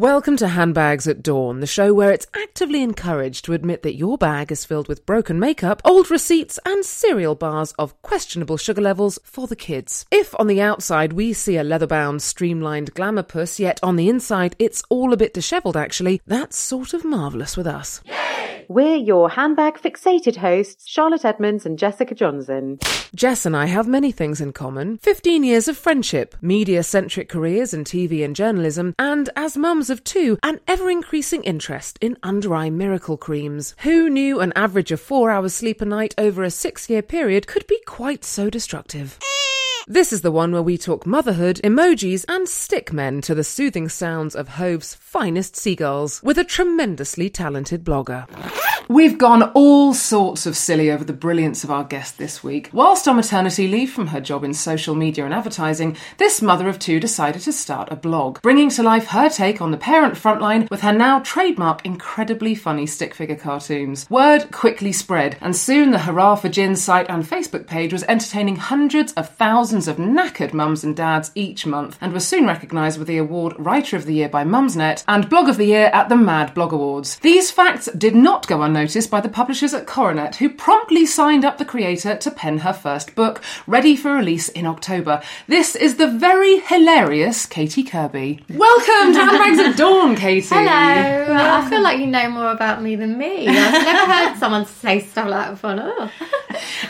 Welcome to Handbags at Dawn, the show where it's actively encouraged to admit that your bag is filled with broken makeup, old receipts, and cereal bars of questionable sugar levels for the kids. If on the outside we see a leather bound, streamlined glamour puss, yet on the inside it's all a bit dishevelled actually, that's sort of marvellous with us. We're your handbag fixated hosts, Charlotte Edmonds and Jessica Johnson. Jess and I have many things in common 15 years of friendship, media centric careers in TV and journalism, and as mums of two, an ever increasing interest in under eye miracle creams. Who knew an average of four hours sleep a night over a six year period could be quite so destructive? This is the one where we talk motherhood, emojis, and stick men to the soothing sounds of Hove's finest seagulls with a tremendously talented blogger. We've gone all sorts of silly over the brilliance of our guest this week. Whilst on maternity leave from her job in social media and advertising, this mother of two decided to start a blog, bringing to life her take on the parent frontline with her now trademark incredibly funny stick figure cartoons. Word quickly spread, and soon the Hurrah for Gin site and Facebook page was entertaining hundreds of thousands of knackered mums and dads each month, and was soon recognised with the award Writer of the Year by Mumsnet and Blog of the Year at the Mad Blog Awards. These facts did not go unnoticed by the publishers at Coronet, who promptly signed up the creator to pen her first book, ready for release in October. This is the very hilarious Katie Kirby. Welcome to Handbags at Dawn, Katie. Hello. I feel like you know more about me than me. I've never heard someone say stuff like that before. Oh.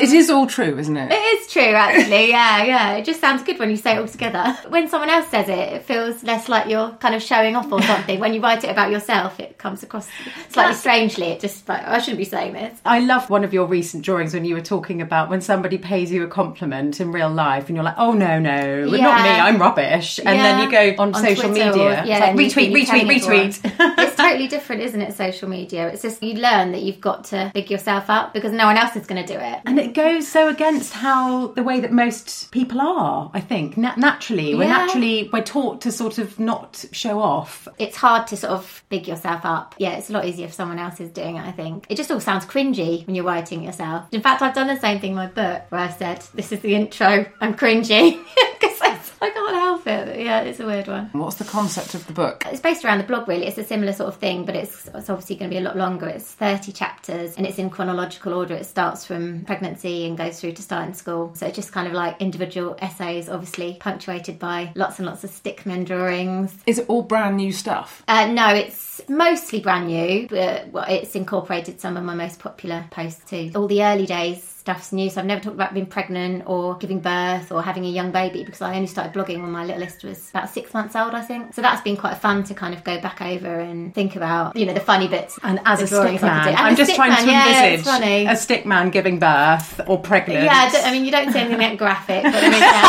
It is all true, isn't it? It is true, actually. Yeah, yeah. It just sounds good when you say it all together. When someone else says it, it feels less like you're kind of showing off or something. when you write it about yourself, it comes across slightly strangely. It just like I shouldn't be saying this. I love one of your recent drawings when you were talking about when somebody pays you a compliment in real life and you're like, oh no, no, not me, I'm rubbish. And then you go on, social Twitter media. or- yeah, like, retweet, retweet, retweet. it's totally different, isn't it? Social media. It's just you learn that you've got to big yourself up because no one else is going to do it. And it goes so against how the way that most people are, I think. Na- naturally, we're Yeah. naturally we're taught to sort of not show off. It's hard to sort of big yourself up. Yeah, it's a lot easier if someone else is doing it, I think. It just all sounds cringy when you're writing yourself. In fact, I've done the same thing in my book where I said, This is the intro, I'm cringy. Because I can't help it. Yeah, it's a weird one. What's the concept of the book? It's based around the blog, really. It's a similar sort of thing, but it's, it's obviously going to be a lot longer. It's 30 chapters and it's in chronological order. It starts from pregnancy and goes through to starting school. So it's just kind of like individual essays, obviously punctuated by lots and lots of stickmen drawings. Is it all brand new stuff? Uh, no, it's mostly brand new, but well, it's incorporated some of my most popular posts too. All the early days stuff's new, so I've never talked about being pregnant or giving birth or having a young baby because I only started blogging when my littlest was about six months old, I think. So that's been quite fun to kind of go back over and think about, you know, the funny bits. And as a stick man, I'm just trying man, to envisage funny. a stick man giving birth or pregnant. Yeah, I, I mean, you don't say anything that graphic, but I mean, yeah.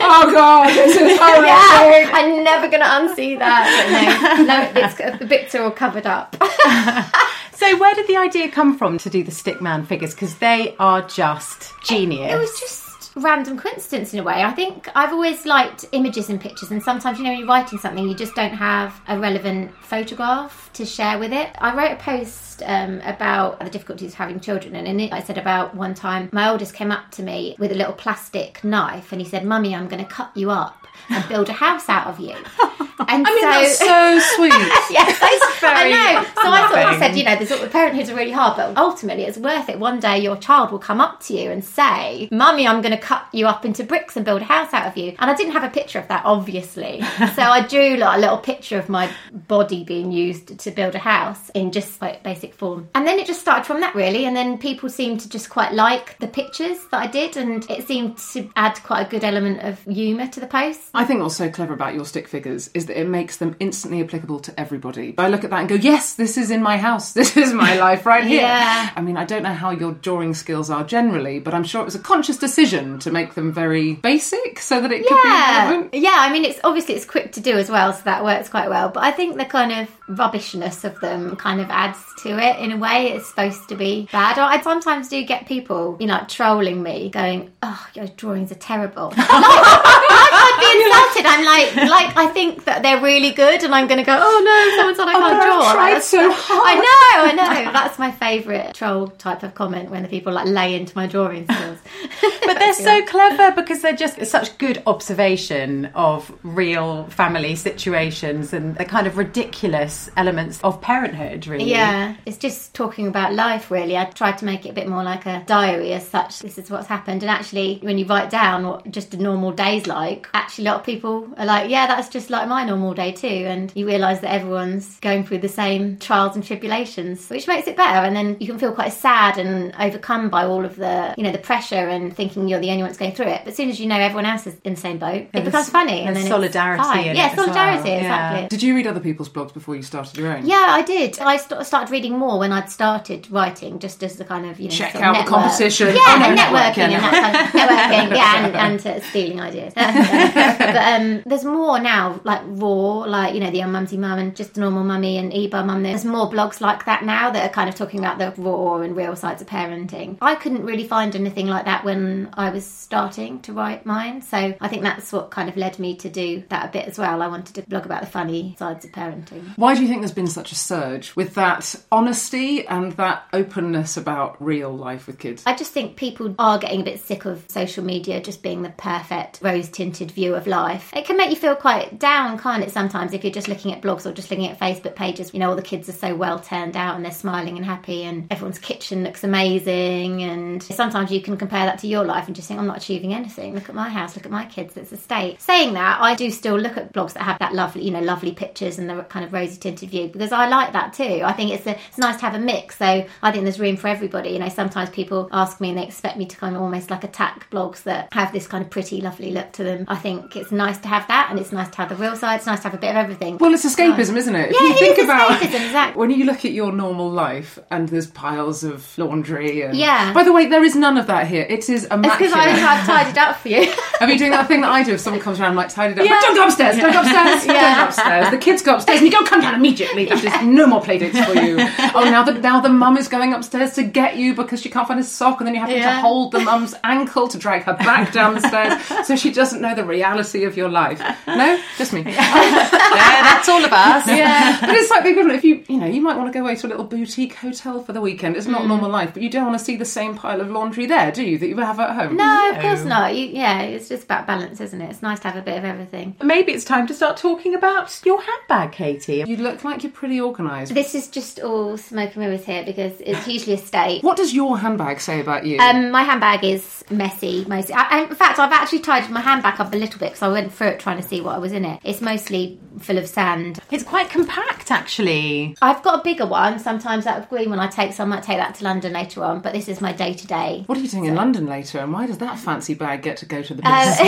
oh god, this is yeah! I'm never going to unsee that. But no, no, it's, the bits are all covered up. So where did the idea come from to do the stickman figures? Because they are just genius. It was just random coincidence in a way. I think I've always liked images and pictures, and sometimes, you know, when you're writing something, you just don't have a relevant photograph to share with it. I wrote a post um, about the difficulties of having children, and in it, I said about one time my oldest came up to me with a little plastic knife, and he said, Mummy, I'm going to cut you up and build a house out of you. And I mean, so, that's so sweet. yes, I, very I know. So I thought I said, you know, of parenthood's really hard, but ultimately it's worth it. One day your child will come up to you and say, "Mummy, I'm going to cut you up into bricks and build a house out of you." And I didn't have a picture of that, obviously, so I drew like a little picture of my body being used to build a house in just like basic form. And then it just started from that really. And then people seemed to just quite like the pictures that I did, and it seemed to add quite a good element of humour to the post. I think what's so clever about your stick figures is that it makes them instantly applicable to everybody. I look at that and go, yes, this is in my house. This is my life right here. Yeah. I mean, I don't know how your drawing skills are generally, but I'm sure it was a conscious decision to make them very basic so that it could be yeah, relevant. yeah. I mean, it's obviously it's quick to do as well, so that works quite well. But I think the kind of rubbishness of them kind of adds to it in a way. It's supposed to be bad. Or I sometimes do get people, you know, trolling me, going, "Oh, your drawings are terrible." like, I'd be insulted. I'm like, like I think that they're really good, and I'm going to go, "Oh no, someone said I Oh, can't draw." Tried that's- so hard. I know, I know. That's my favourite troll type of comment when the people like lay into my drawing skills. But they're so clever because they're just such good observation of real family situations and the kind of ridiculous elements of parenthood, really. Yeah, it's just talking about life, really. I tried to make it a bit more like a diary as such. This is what's happened. And actually, when you write down what just a normal day's like, actually, a lot of people are like, yeah, that's just like my normal day too. And you realise that everyone's going through the same trials and tribulations, which makes it better. And then you can feel quite sad and overcome by all of the, you know, the pressure and thinking you're the only one that's going through it. But as soon as you know everyone else is in the same boat, it becomes funny. And then solidarity It's fine. in yeah, it as well. solidarity, Yeah. exactly. Did you read other people's blogs before you started your own? Yeah, I did. I st- started reading more when I'd started writing, just as the kind of you know Check sort of out the network. competition. Yeah, Oh, no, and network, networking and that kind of networking. Yeah, and, and uh, stealing ideas. but um, there's more now, like raw, like you know the Mumsy Mum and just a normal mummy and Eba Mum. There's more blogs like that now that are kind of talking about the raw and real sides of parenting. I couldn't really find anything like that when I was starting to write mine, so I think that's what kind of led me to do that a bit as well. I wanted to blog about the funny sides of parenting. Why do you think there's been such a surge with that honesty and that openness about real life with kids? I just think people are getting a bit sick of social media just being the perfect rose tinted view of life. It can make you feel quite down, can't it, sometimes if you're just looking at blogs or just looking at Facebook pages. You know, all the kids are so well turned out and they're smiling and happy and everyone's kitchen looks amazing. And sometimes you can compare that to your life and just think, I'm not achieving anything. Look at my house, look at my kids, it's a state. Saying that, I do still look at blogs that have that lovely, you know, lovely pictures and the kind of rosy tinted view because I like that too. I think it's a, it's nice to have a mix. So I think there's room for everybody. You know, sometimes people ask me and they expect me to kind of almost like attack blogs that have this kind of pretty, lovely look to them. I think it's nice to have that and it's nice to have the real side. It's nice to have a bit of everything. Well, it's escapism, isn't it? If Yeah, you it think about escapism, exactly. when you look at your normal life and there's piles of laundry and Yeah. By the way, there is none of that here. It is It's immaculate. because I've tidied up for you. Are you doing that thing that I do if someone comes around and like tidied up? Yeah. Don't go upstairs, don't go upstairs, don't Yeah. go upstairs. The kids go upstairs and you don't come down immediately. There's just no more play dates for you. Oh, now the now the mum is going upstairs to get you because she can't find a sock and then you have to hold the mum's ankle to drag her back down the stairs so she doesn't know the reality of your life. No? Just me. Yeah, that's all of us. yeah. But it's like the equivalent if you you know, you might want to go away to a little boutique hotel for the weekend. It's not hmm. normal life, but you don't want to see the same pile of laundry there, do you, that you have at home? No, of course not. You, yeah, it's just about balance, isn't it? It's nice to have a bit of everything. Maybe it's time to start talking about your handbag, Katie. You look like you're pretty organised. This is just all smoke and mirrors here because it's usually a state. What does your handbag say about you? Um, my handbag is messy mostly. I, in fact, I've actually tidied my handbag up a little bit because I went through it trying to see what I was in it. It's mostly full of sand. It's quite compact, actually. I've got a bigger one, sometimes out of green when I take, so I might take that to London later on. But this is my day to day. what are you doing in London later, and why does that fancy bag get to go to the Uh,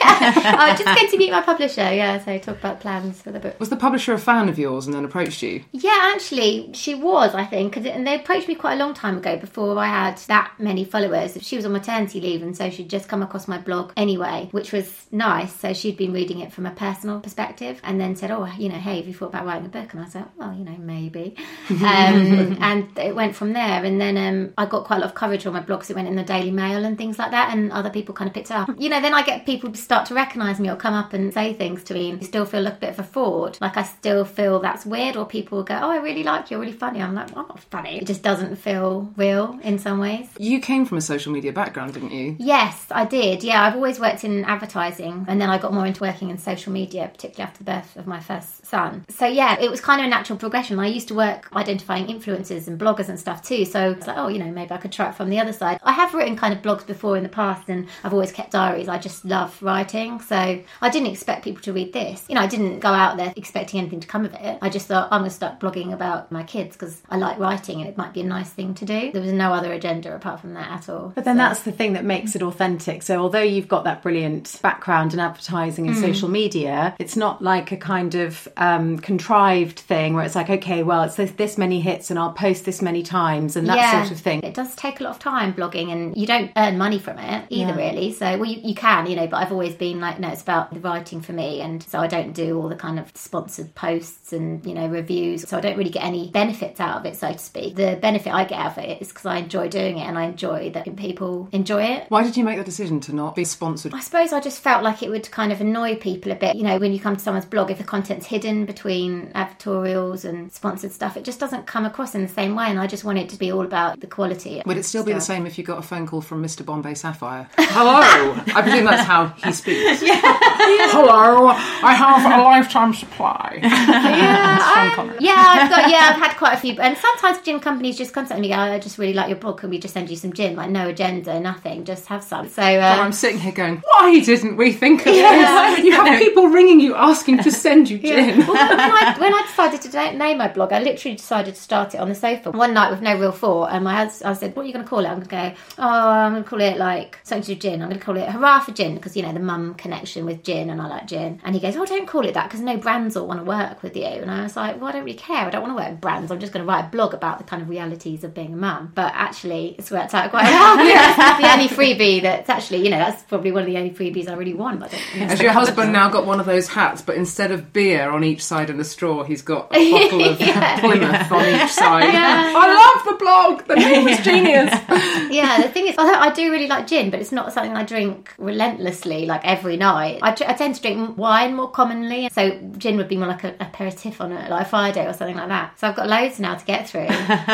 yeah, I'm just going to meet my publisher. Yeah, so talk about plans for the book. Was the publisher a fan of yours and then approached you? Yeah, actually, she was, I think, it- and they approached me quite a long time ago before I had that many followers. She was on maternity leave, and so she'd just come across my blog anyway, which was nice. So she'd been reading it from a personal perspective, and then said, "Oh, you know, hey, have you thought about writing a book? And I was like, well, you know, maybe. Um, and it went from there. And then um, I got quite a lot of coverage on my blog because it went in the Daily Mail and things like that. And other people kind of picked it up. You know, then I get people start to recognise me or come up and say things to me and still feel like a bit of a fraud. Like I still feel that's weird or people go, oh, I really like you, you're really funny. I'm like, well, I'm not funny. It just doesn't feel real in some ways. You came from a social media background, didn't you? Yes, I did. Yeah, I've always worked in advertising and then I got more into working in social media, particularly after the birth of my first son. So yeah, it was kind of a natural progression. I used to work identifying influencers and bloggers and stuff too. So it's like, oh, you know, maybe I could try it from the other side. I have written kind of blogs before in the past and I've always kept diaries. I just love writing. So I didn't expect people to read this. You know, I didn't go out there expecting anything to come of it. I just thought I'm going to start blogging about my kids because I like writing and it might be a nice thing to do. There was no other agenda apart from that at all. But then so. that's the thing that makes it authentic. So although you've got that brilliant background in advertising and mm. social media, it's not like a kind of um, contrived thing where it's like, okay, well, it's this, this, many hits and I'll post this many times and that yeah. sort of thing. It does take a lot of time blogging and you don't earn money from it either, yeah. really. So, well, you, you can, you know, but I've always been like, no, it's about the writing for me. And so I don't do all the kind of sponsored posts and, you know, reviews. So I don't really get any benefits out of it, so to speak. The benefit I get out of it is because I enjoy doing it and I enjoy that people enjoy it. Why did you make the decision to not be sponsored? I suppose I just felt like it would kind of annoy people a bit. You know, when you come to someone's blog, if the content's hidden between advertorials and sponsored stuff, it just doesn't come across in the same way. And I just want it to be all about the quality. Would it still be the same if you got a phone call from Mr. Bombay Sapphire? Hello! I presume that's how he speaks. Yeah. Hello, I have a lifetime supply. yeah, yeah, I've got, yeah, I've had quite a few. And sometimes gin companies just contact me, go, I just really like your blog. Can we just send you some gin? Like, no agenda, nothing, just have some. So, uh, I'm sitting here going, why didn't we think of yeah. this? You have people ringing you asking to send you gin. Yeah. Well, when, I, when, I, decided to name my blog, I literally decided to start it on the sofa one night with no real thought. And my husband, I said, what are you going to call it? I'm going to go, oh, I'm going to call it like something to do gin. I'm going to call it Hurrah for Gin because, you know, the mum connection with gin and I like gin. And he goes, oh, don't call it that because no brands will want to work with you. And I was like, well, I don't really care. I don't want to work with brands. I'm just going to write a blog about the kind of realities of being a mum. But actually, it's worked out quite well. that's the only freebie that's actually, you know, that's probably one of the only freebies I really want. Has your husband now got one of those hats, but instead of beer on each side and a straw, he's got a bottle of yeah. Plymouth on each side. Yeah. I love the blog. The name was genius. yeah, the thing is, although I do really like gin, but it's not something I drink relentlessly, like every night. I, I tend to drink wine more commonly, so gin would be more like an aperitif on a like a Friday or something like that. So I've got loads now to get through.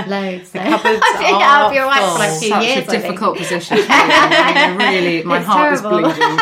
loads. So. I think I'll be alright for like two Such years. a difficult position. really, my it's heart terrible. is bleeding.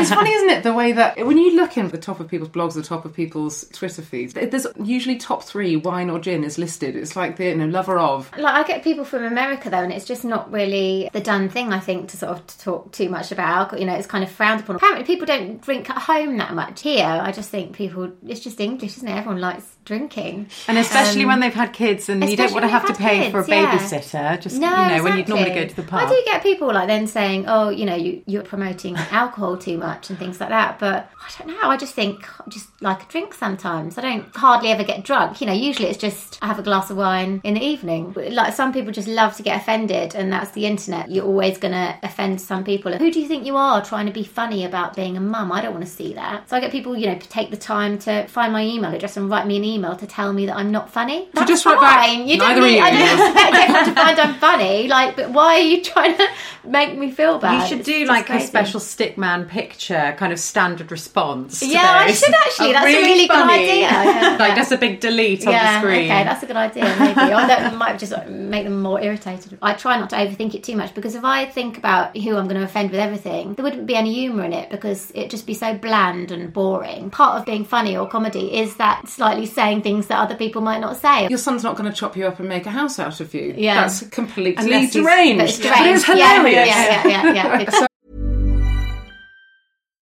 it's funny, isn't it, the way that when you look in the top of people's blogs, the top of people's Twitter feeds, there's usually top three wine or gin is listed. It's like the you know lover of. Like I get people from America though, and it's just not really the done thing. I think to sort of talk too much about alcohol. You know, it's kind of frowned upon. Apparently, people don't drink at home that much here. I just think people. It's just English, isn't it? Everyone likes drinking, and especially um, when they've had kids, and you don't want to have to pay kids, for a babysitter. Yeah. Just no, you know, exactly. when you'd normally go to the pub. I do get people like then saying, "Oh, you know, you, you're promoting alcohol too much and things like that." But I don't know. I just think I just like a drink sometimes. I don't hardly ever get drunk. You know, usually it's just I have a glass of wine in the evening. Like some people just love to get offended, and that's the internet. You're always going to offend some people. Who do you think you are trying to be funny about being a mum? I don't want to see that. So I get people, you know, take the time to find my email address and write me an email to tell me that I'm not funny. That's so just fine. Back, you don't need, I don't expect everyone to find I'm funny. Like, but why are you trying to make me feel bad? You should do like a special stickman picture, kind of standard response. Yeah, I should actually. That's really a really funny. good idea. Yeah, like that's a big delete on the screen. Okay, that's a good idea. Maybe or that might just make them more irritated. I try not to overthink it too much because if I think about who I'm going to offend with everything, there wouldn't be any humour in it because it'd just be so bland and boring. Part of being funny or comedy is that slightly saying things that other people might not say. Your son's not going to chop you up and make a house out of you. Yeah, that's completely deranged. But it's, deranged. But it's hilarious. Yeah, yeah, yeah. yeah, yeah.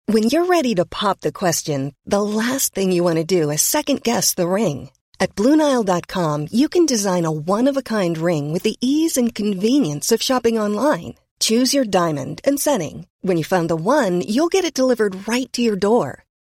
when you're ready to pop the question, the last thing you want to do is second guess the ring. At BlueNile.com, you can design a one-of-a-kind ring with the ease and convenience of shopping online. Choose your diamond and setting. When you find the one, you'll get it delivered right to your door.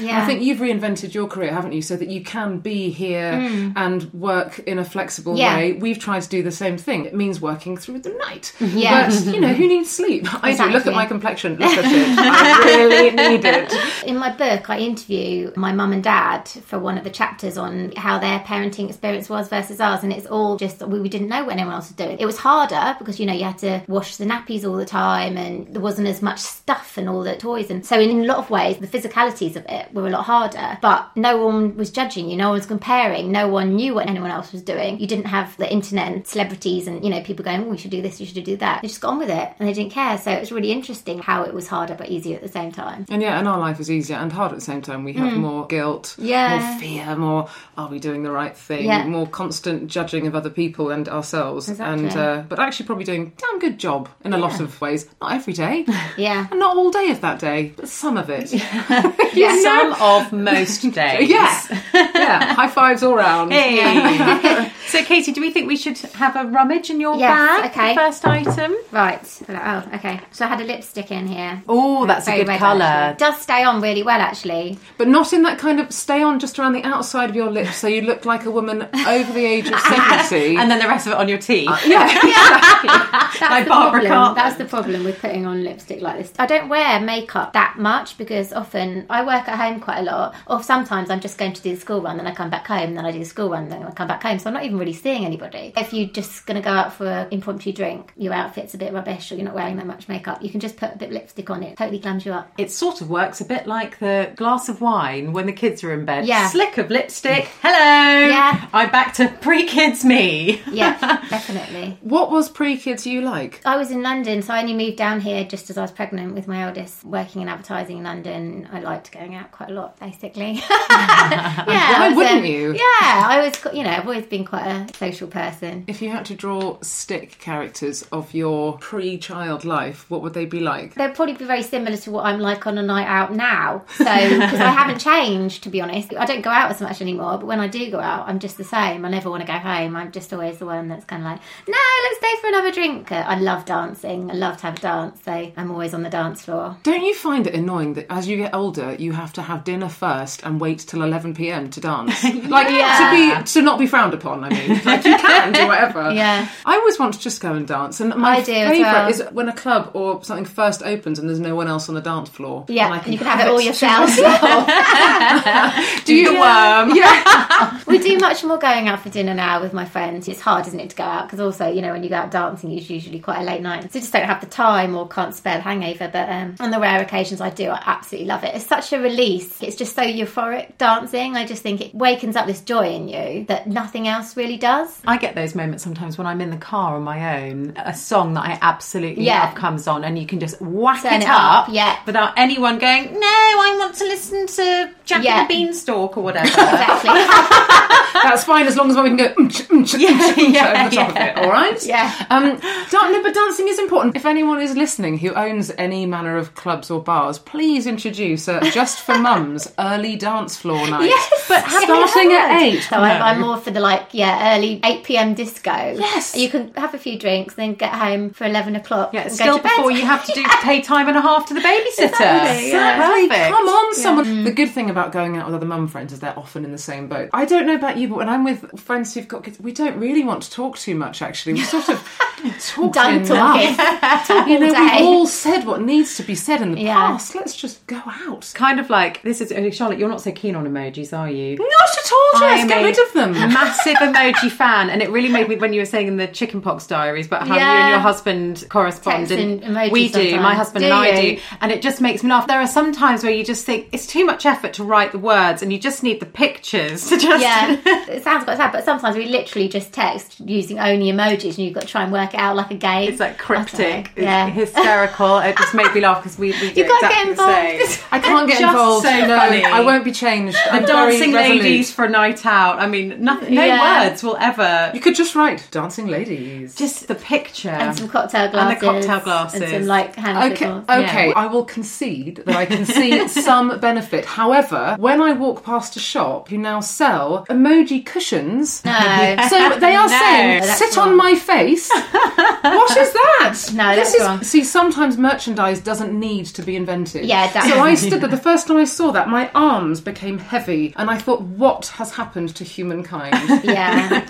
Yeah. I think you've reinvented your career, haven't you, so that you can be here Mm. and work in a flexible Yeah. way. We've tried to do the same thing. It means working through the night. Yeah. But, you know, who needs sleep? I do. Look at my complexion. Look at it. I really need it. In my book, I interview my mum and dad for one of the chapters on how their parenting experience was versus ours, and it's all just that we, we didn't know what anyone else was doing. It was harder because you know you had to wash the nappies all the time, and there wasn't as much stuff and all the toys, and so in a lot of ways, the physicalities of it were a lot harder. But no one was judging you, no one was comparing, no one knew what anyone else was doing. You didn't have the internet and celebrities and you know people going, "Oh, we should do this, you should do that." They just got on with it, and they didn't care. So it was really interesting how it was harder but easier at the same time. And yeah, and our life is easier and hard at the same time. We have Mm. more guilt, Yeah. more fear, more are we doing the right thing, Yeah. more constant judging of other people and ourselves. Exactly. And uh, but actually probably doing a damn good job in a lot of ways. Not every day. Yeah. And not all day of that day, but some of it. Yeah. Some of most days. Yeah. yeah. High fives all round. Hey. so, Katie, do we think we should have a rummage in your Yes, bag? okay. The first item. Right. Oh, okay. So I had a lipstick in here. Oh, that's a good red, colour. actually. It does stay on really well, actually. But not in that kind of stay on just around the outside of your lips so you look like a woman over the age of 70. And then the rest of it on your teeth. Uh, yeah. That's Like the Barbara problem. Cartland. That's the problem with putting on lipstick like this. I don't wear makeup that much because often I work at home quite a lot. Or sometimes I'm just going to do the school run, then I come back home, then I do the school run, then I come back home. So I'm not even really seeing anybody. If you're just going to go out for an impromptu drink, your outfit's a bit rubbish, or you're not wearing that much makeup, you can just put a bit of lipstick on it. Totally glams you up. It sort of works a bit like the glass of wine when the kids are in bed. Yeah. Slick of lipstick. Hello. Yeah. I'm back to pre-kids me. Yeah, definitely. What was pre kids you like? I was in London, so I only moved down here just as I was pregnant with my eldest, working in advertising in London. I liked going out quite a lot, basically. yeah, Why wouldn't um, you? Yeah, I was, you know, I've always been quite a social person. If you had to draw stick characters of your pre child life, what would they be like? They'd probably be very similar to what I'm like on a night out now. So, because I haven't changed, to be honest. I don't go out as much anymore, but when I do go out, I'm just the same. I never want to go home. I'm just always the one that's kind of like, no, let's stay for another drink. Uh, I love dancing. I love to have a dance, so I'm always on the dance floor. Don't you find it annoying that as you get older, you have to have dinner first and wait till 11 pm to dance? Like, Yeah. to be to not be frowned upon, I mean. Like, you can do whatever. Yeah. I always want to just go and dance. And my I favourite well. is when a club or something first opens and there's no one else on the dance floor. Yeah, and I and you can have it all yourself. Do the worm. yeah. we do much more going out for dinner now with my friends. It's hard, isn't it, to go out? Because also, you know, when you go out dancing, it's usually quite a late night. So you just don't have the time or can't spare the hangover. But um, on the rare occasions I do, I absolutely love it. It's such a release. It's just so euphoric dancing. I just think it wakens up this joy in you that nothing else really does. I get those moments sometimes when I'm in the car on my own. A song that I absolutely Yeah. love comes on, and you can just whack it, it up, up, yeah. without anyone going, "No, I want to listen to Jack Yeah. and the Beanstalk" or whatever. Exactly. That's fine as long as we can go mm, mm, mm, Yeah, mm, yeah, over the top yeah. of it, all right? Yeah. Um, dan- no, but dancing is important. If anyone is listening who owns any manner of clubs or bars, please introduce a Just for Mums early dance floor night. Yes, but starting at eight. So I'm, I'm more for the like, yeah, early 8 pm disco. Yes. You can have a few drinks, then get home for 11 o'clock. Yeah, and still go to bed. before you have to do pay time and a half to the babysitter. Exactly, yeah. Come on, someone. The good thing about going out with other mum friends is they're often in the same boat. I don't know about you, but when I'm with friends who've got kids, we don't really want to talk too much. Actually, we sort of talk Done talking. enough. Talk You all know, day. we've all said what needs to be said in the Yeah. past. Let's just go out. Kind of like this is Charlotte. You're not so keen on emojis, are you? Not at all, Jess. Get rid of them. Massive emoji fan, and it really made me when you were saying in the chickenpox diaries but how you and your husband correspond. Texting and emojis we do, my husband Do and I you? do, and it just makes me laugh. There are some times where you just think it's too much effort to write the words, and you just need the pictures to just. Yeah, it sounds quite sad, but sometimes we literally just text using only emojis, and you've got to try and work it out like a game. It's like cryptic, it's Yeah. hysterical. It just made me laugh because we, we do You gotta exactly get the same. involved. I can't get Just involved. so no, funny. I won't be changed. The I'm very dancing resolute. ladies for a night out. I mean, nothing, no Yeah. words will ever. You could just write dancing ladies. Just the picture and some cocktail glasses And the cocktail glasses. and some like hand Okay, signals. okay. Yeah. I will concede that I can see some benefit. However, when I walk past a shop who now sell emoji cushions, No. so they are No. saying, "Sit wrong. on my face." what is that? No, this that's is wrong. see. Sometimes merchandise doesn't need to be invented. Yeah, that- So I stood there. The first time I saw that, my arms became heavy, and I thought, "What has happened to humankind?" Yeah,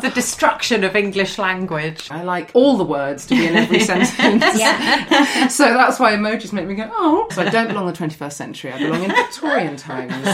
the destruction of English language. I like all the words to be in every sentence. yeah. So that's why emojis make me go, oh. So I don't belong in the 21st century, I belong in Victorian times.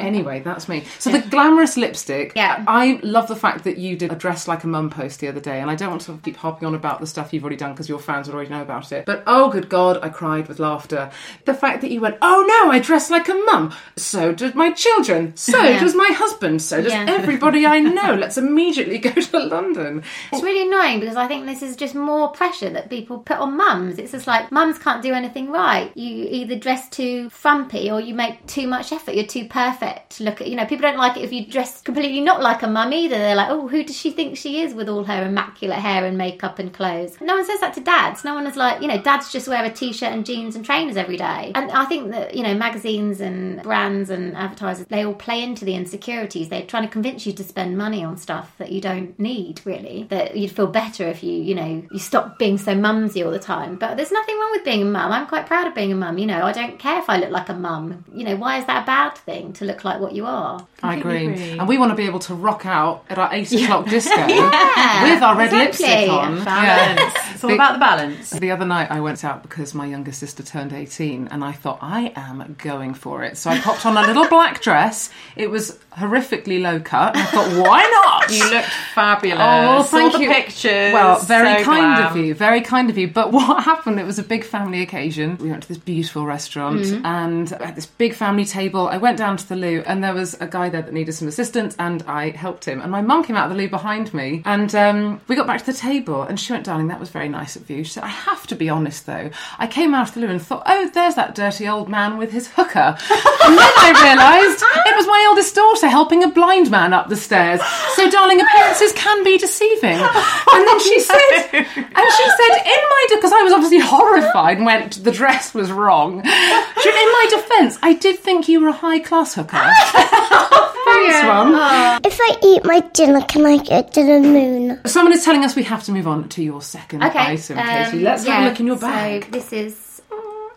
anyway, that's me. So the glamorous lipstick, Yeah. I love the fact that you did a dress like a mum post the other day, and I don't want to keep harping on about the stuff you've already done because your fans already know about it. But oh, good God, I cried with laughter. The fact that you went, oh no, I dress like a mum. So did my children. So Yeah. does my husband. So does Yeah. everybody I know. Let's immediately go to London. It's really annoying because I think this is just more pressure that people put on mums. It's just like mums can't do anything right. You either dress too frumpy or you make too much effort. You're too perfect. Look at you know people don't like it if you dress completely not like a mum either. They're like, oh, who does she think she is with all her immaculate hair and makeup and clothes? No one says that to dads. No one is like, you know, dads just wear a t-shirt and jeans and trainers every day. And I think that you know magazines and brands and advertisers they all play into the insecurities. They're trying to convince you to spend money on stuff that you don't need really. That you'd feel better if you you know you stop being so mumsy all the time. But there's nothing wrong with being a mum. I'm quite proud of being a mum. You know, I don't care if I look like a mum. You know, why is that a bad thing to look like what you are? I agree. agree. And we want to be able to rock out at our eight o'clock disco Yeah, with our red exactly. lipstick on. Balance. It's all The- about the balance. The other night I went out because my younger sister turned 18 and I thought I am going for it. So I popped on a little black dress. It was horrifically low cut. I thought, why not? You looked fabulous. Oh, Saw thank the you. pictures. Well, very So kind glam. of you. Very kind of you. But what happened? It was a big family occasion. We went to this beautiful restaurant Mm-hmm. and at this big family table. I went down to the loo and there was a guy there that needed some assistance and I helped him. And my mum came out of the loo behind me and um, we got back to the table and she went, "Darling, that was very nice of you." She said, "I have to be honest though. I came out of the loo and thought, oh, there's that dirty old man with his hooker." and then I realised it was my eldest daughter helping a blind man up the stairs. So, darling, appearances can be deceiving. And then she said, and she said, in my because I was obviously horrified and went, the dress was wrong. She in my defence, I did think you were a high class hooker. Thanks, Mum. If I eat my dinner, can I get to the moon? Someone is telling us we have to move on to your second Okay, item, Katie. um, Let's have yeah, a look in your bag. So this is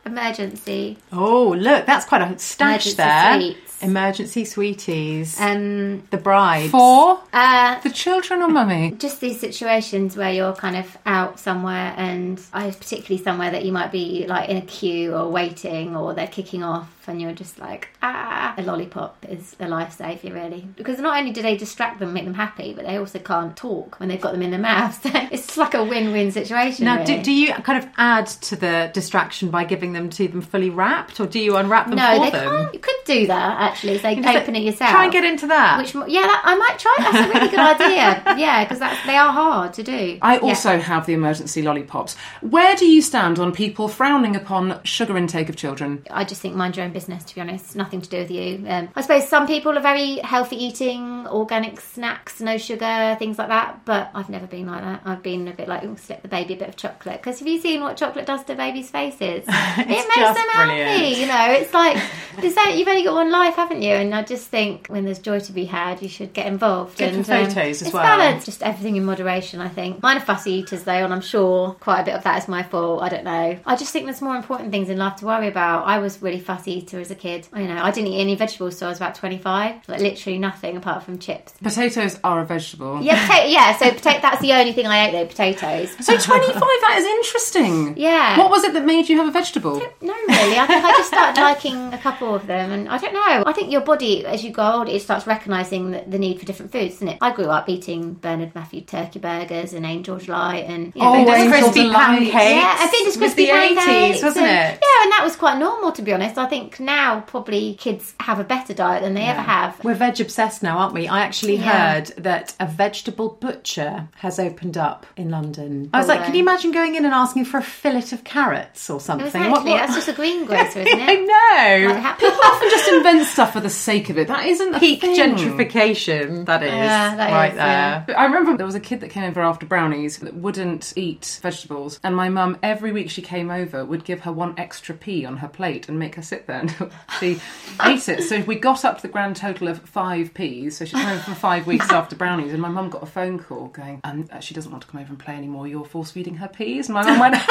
emergency. Oh, look, that's quite a stash Emergency there. sweets. Emergency sweeties. Um, the bride. For uh, the children or mummy? just these situations where you're kind of out somewhere and I particularly somewhere that you might be like in a queue or waiting or they're kicking off and you're just like ah a lollipop is a lifesaver really because not only do they distract them make them happy but they also can't talk when they've got them in their mouths it's like a win-win situation Now, really. do, do you kind of add to the distraction by giving them to them fully wrapped, or do you unwrap them no for they them? can't you could do that actually so You open it yourself Try and get into that. which yeah that, I might try that's a really good idea yeah because they are hard to do I Yeah. also have the emergency lollipops. Where do you stand on people frowning upon sugar intake of children? I just think mind your own business, to be honest. Nothing to do with you. Um, I suppose some people are very healthy eating, organic snacks, no sugar, things like that. But I've never been like that. I've been a bit like, oh, slip the baby a bit of chocolate. Because have you seen what chocolate does to babies' faces? it makes them brilliant. happy. You know, it's like you've only got one life, haven't you? And I just think when there's joy to be had, you should get involved. Good and, photos as it's well. Balance, just everything in moderation, I think. Mine are fussy eaters though, and I'm sure quite a bit of that is my fault. I don't know. I just think there's more important things in life to worry about. I was really fussy eater as a kid. I know, I didn't eat any vegetables till I was about 25. Like literally nothing apart from chips. Potatoes are a vegetable. Yeah, potato, yeah. So potato, that's the only thing I ate though. Potatoes. So 25, that is interesting. Yeah. What was it that made you have a vegetable? No, really. I think I just started liking a couple of them, and I don't know. I think your body, as you go older, it starts recognising the, the need for different foods, doesn't it? I grew up eating Bernard Matthew turkey burgers and Angel Delight and you know, Oh, Angel crispy Delight. pancakes. Yeah, I think it's It was crispy the 80s, wasn't and- it? Yeah, and that was quite normal to be honest. I think now probably kids have a better diet than they ever have. We're veg obsessed now, aren't we? I actually Yeah. heard that a vegetable butcher has opened up in London. Oh, I was Oh, like, can you imagine going in and asking for a fillet of carrots or something? Exactly, What- what- that's just a greengrocer, isn't it? I know. Like, People often just invent stuff for the sake of it. That isn't Peak thing. gentrification, that is. Yeah, that right is, there. yeah. I remember there was a kid that came over after brownies that wouldn't eat vegetables, and my mum, every week she came over, would give her one extra pea on her plate and make her sit there until she ate it. So we got up to the grand total of five peas. So she's over for five weeks after brownies, and my mum got a phone call going, um, uh, she doesn't want to come over and play anymore. You're force feeding her peas. And my mum went,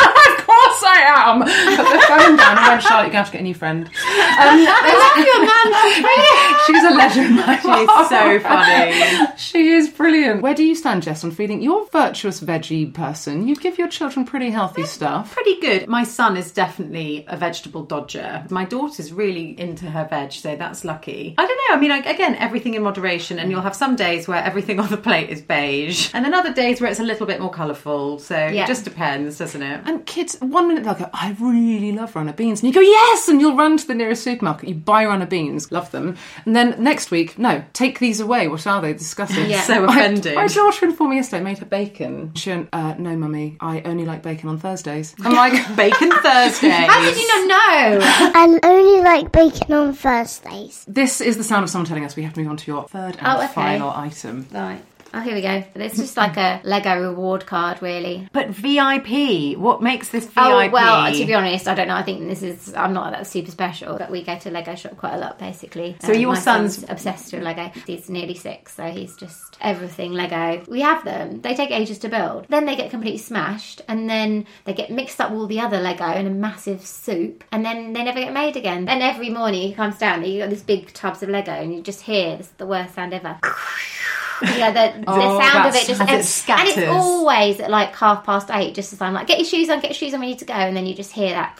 course I am. Put the phone down and went, Charlotte, you're going to have to get a new friend. Um, your mum. she's a legend. She's so funny. She is brilliant. Where do you stand, Jess, on feeding? You're a virtuous veggie person. You give your children pretty healthy stuff. Pretty good. My son is definitely a vegetable dodger. My daughter's really into her veg, so that's lucky. I don't know. I mean, like, again, everything in moderation, and you'll have some days where everything on the plate is beige, and then other days where it's a little bit more colourful. So Yeah. it just depends, doesn't it? And kids, one minute they'll go, I really love runner beans. And you go, yes! And you'll run to the nearest supermarket, you buy runner beans, love them. And then next week, no, take these away. What are they? Disgusting. Yeah. So My- offended. My, daughter informed me yesterday, made her bacon. She went, uh, no, mummy, I only like bacon on Thursdays. I'm like, Bacon Thursdays. How did you not know? I only like bacon on Thursdays. this is the sound of someone telling us we have to move on to your third and Oh, okay. final item. Right. Oh, here we go. It's just like a Lego reward card, really. But VIP, what makes this VIP? Oh well, to be honest, I don't know. I think this is. I'm not that super special, but we go to Lego shop quite a lot, basically. So um, your my son's- obsessed with Lego. He's nearly six, so he's just everything Lego. We have them. They take ages to build. Then they get completely smashed, and then they get mixed up with all the other Lego in a massive soup, and then they never get made again. Then every morning he comes down, and you got these big tubs of Lego, and you just hear this is the worst sound ever. Yeah, the, the Oh, sound of it just it and, and it's always at like half past eight, just as I'm like, get your shoes on, get your shoes on, we need to go, and then you just hear that,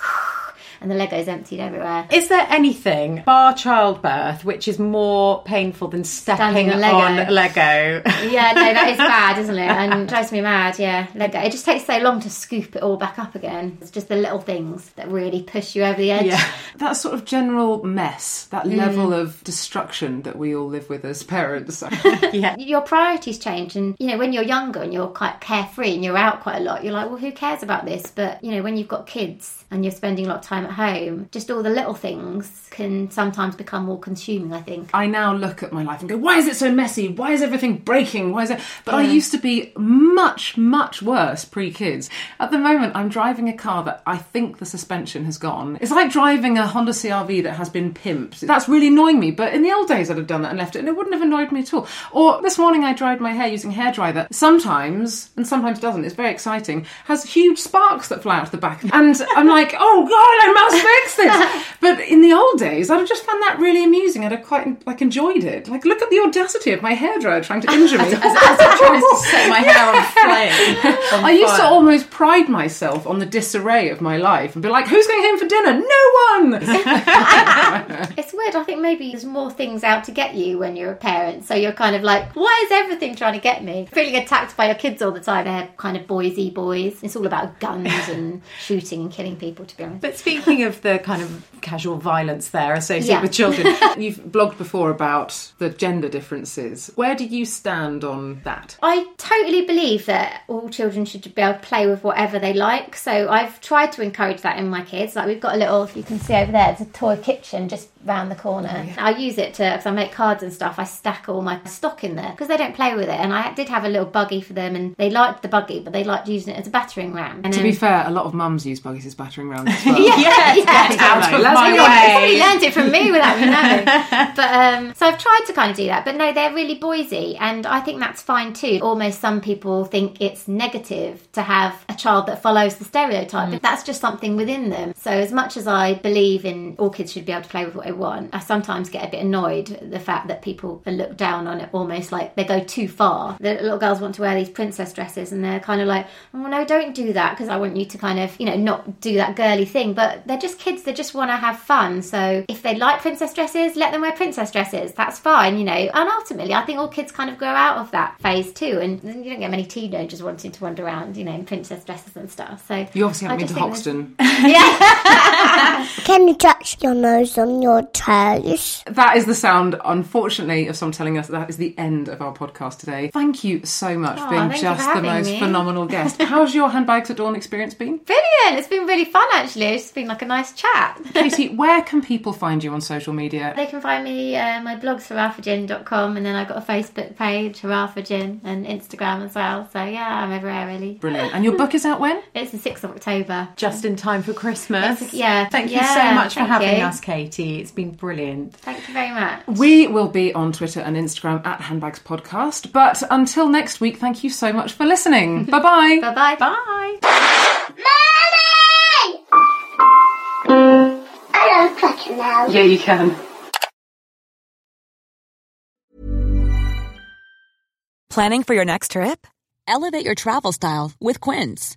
and the Lego's emptied everywhere. Is there anything, bar childbirth, which is more painful than stepping Standing on Lego. on Lego? Yeah, no, that is bad, isn't it? And it drives me mad. Yeah, Lego. It just takes so long to scoop it all back up again. It's just the little things that really push you over the edge. Yeah. That sort of general mess, that mm. level of destruction that we all live with as parents. Yeah, your priorities change, and you know when you're younger and you're quite carefree and you're out quite a lot, you're like, well, who cares about this? But you know when you've got kids and you're spending a lot of time at home, just all the little things can sometimes become more consuming. I think. I now look at my life and go, why is it so messy? Why is everything breaking? Why is it? But I used to be much, much worse pre kids. At the moment, I'm driving a car that I think the suspension has gone. It's like driving a Honda CRV that has been pimped. That's really annoying me. But in the old days, I'd have done that and left it, and it wouldn't have annoyed me at all. Or this morning, I dried my hair using a hairdryer that sometimes, and sometimes doesn't, it's very exciting, has huge sparks that fly out the back. And I'm like, oh God, I must fix this. But in the old days, I'd have just found that really amusing. I'd have quite like enjoyed it. Like, look at the audacity of my hairdryer trying to injure me. as, as I'm trying to set my hair on flame. on I used to almost pride myself on the disarray of my life and be like, who's going home for dinner? No one! It's weird. I think maybe there's more things out to get you when you're a parent. So you're kind of like, why is everything trying to get me? Feeling attacked by your kids all the time. They're kind of boysy boys. It's all about guns and shooting and killing people, to be honest. But speaking of the kind of casual violence there associated Yeah. with children, You've blogged before about the gender differences. Where do you stand on that? I totally believe that all children should be able to play with whatever they like. So I've tried to encourage that in my kids. Like we've got a little, you can see over there, it's a toy kitchen just round the corner. yeah. I use it to because I make cards and stuff. I stack all my stock in there because they don't play with it. And I did have a little buggy for them, and they liked the buggy, but they liked using it as a battering ram. And To then- be fair, a lot of mums use buggies as battering rams as well. yeah, yeah, Get out of Let's my be honest, way. they probably learned it from me without me knowing. but um, so I've tried to kind of do that, but no, they're really boysy, and I think that's fine too. Almost some people think it's negative to have a child that follows the stereotype, but that's just something within them. So as much as I believe in all kids should be able to play with what want, I sometimes get a bit annoyed at the fact that people look down on it almost like they go too far. The little girls want to wear these princess dresses, and they're kind of like, "Oh no, don't do that," because I want you to kind of, you know, not do that girly thing. But they're just kids; they just want to have fun. So if they like princess dresses, let them wear princess dresses. That's fine, you know. And ultimately, I think all kids kind of grow out of that phase too, and you don't get many teenagers wanting to wander around, you know, in princess dresses and stuff. So You obviously haven't been to just think there's- Hoxton. Can you touch your nose on your toes? That is the sound, unfortunately, of someone telling us that is the end of our podcast today. Thank you so much Aw, for being thank for just the most me. phenomenal guest. How's your handbags at dawn experience been? Brilliant! It's been really fun actually. It's been like a nice chat. Katie, where can people find you on social media? They can find me, uh, my blog's hurrahforgin.com and then I've got a Facebook page, Hurrah for Gin, and Instagram as well. So yeah, I'm everywhere really. Brilliant. And your book is out when? It's the 6th of October. Just in time for Christmas. It's- yeah. Thank you Yeah, so much for having you. us, Katie. It's been brilliant. Thank you very much. We will be on Twitter and Instagram at Handbags Podcast. But until next week, thank you so much for listening. bye bye. Bye bye. Bye. Mommy! I don't fucking know. Yeah, you can. Planning for your next trip? Elevate your travel style with Quince.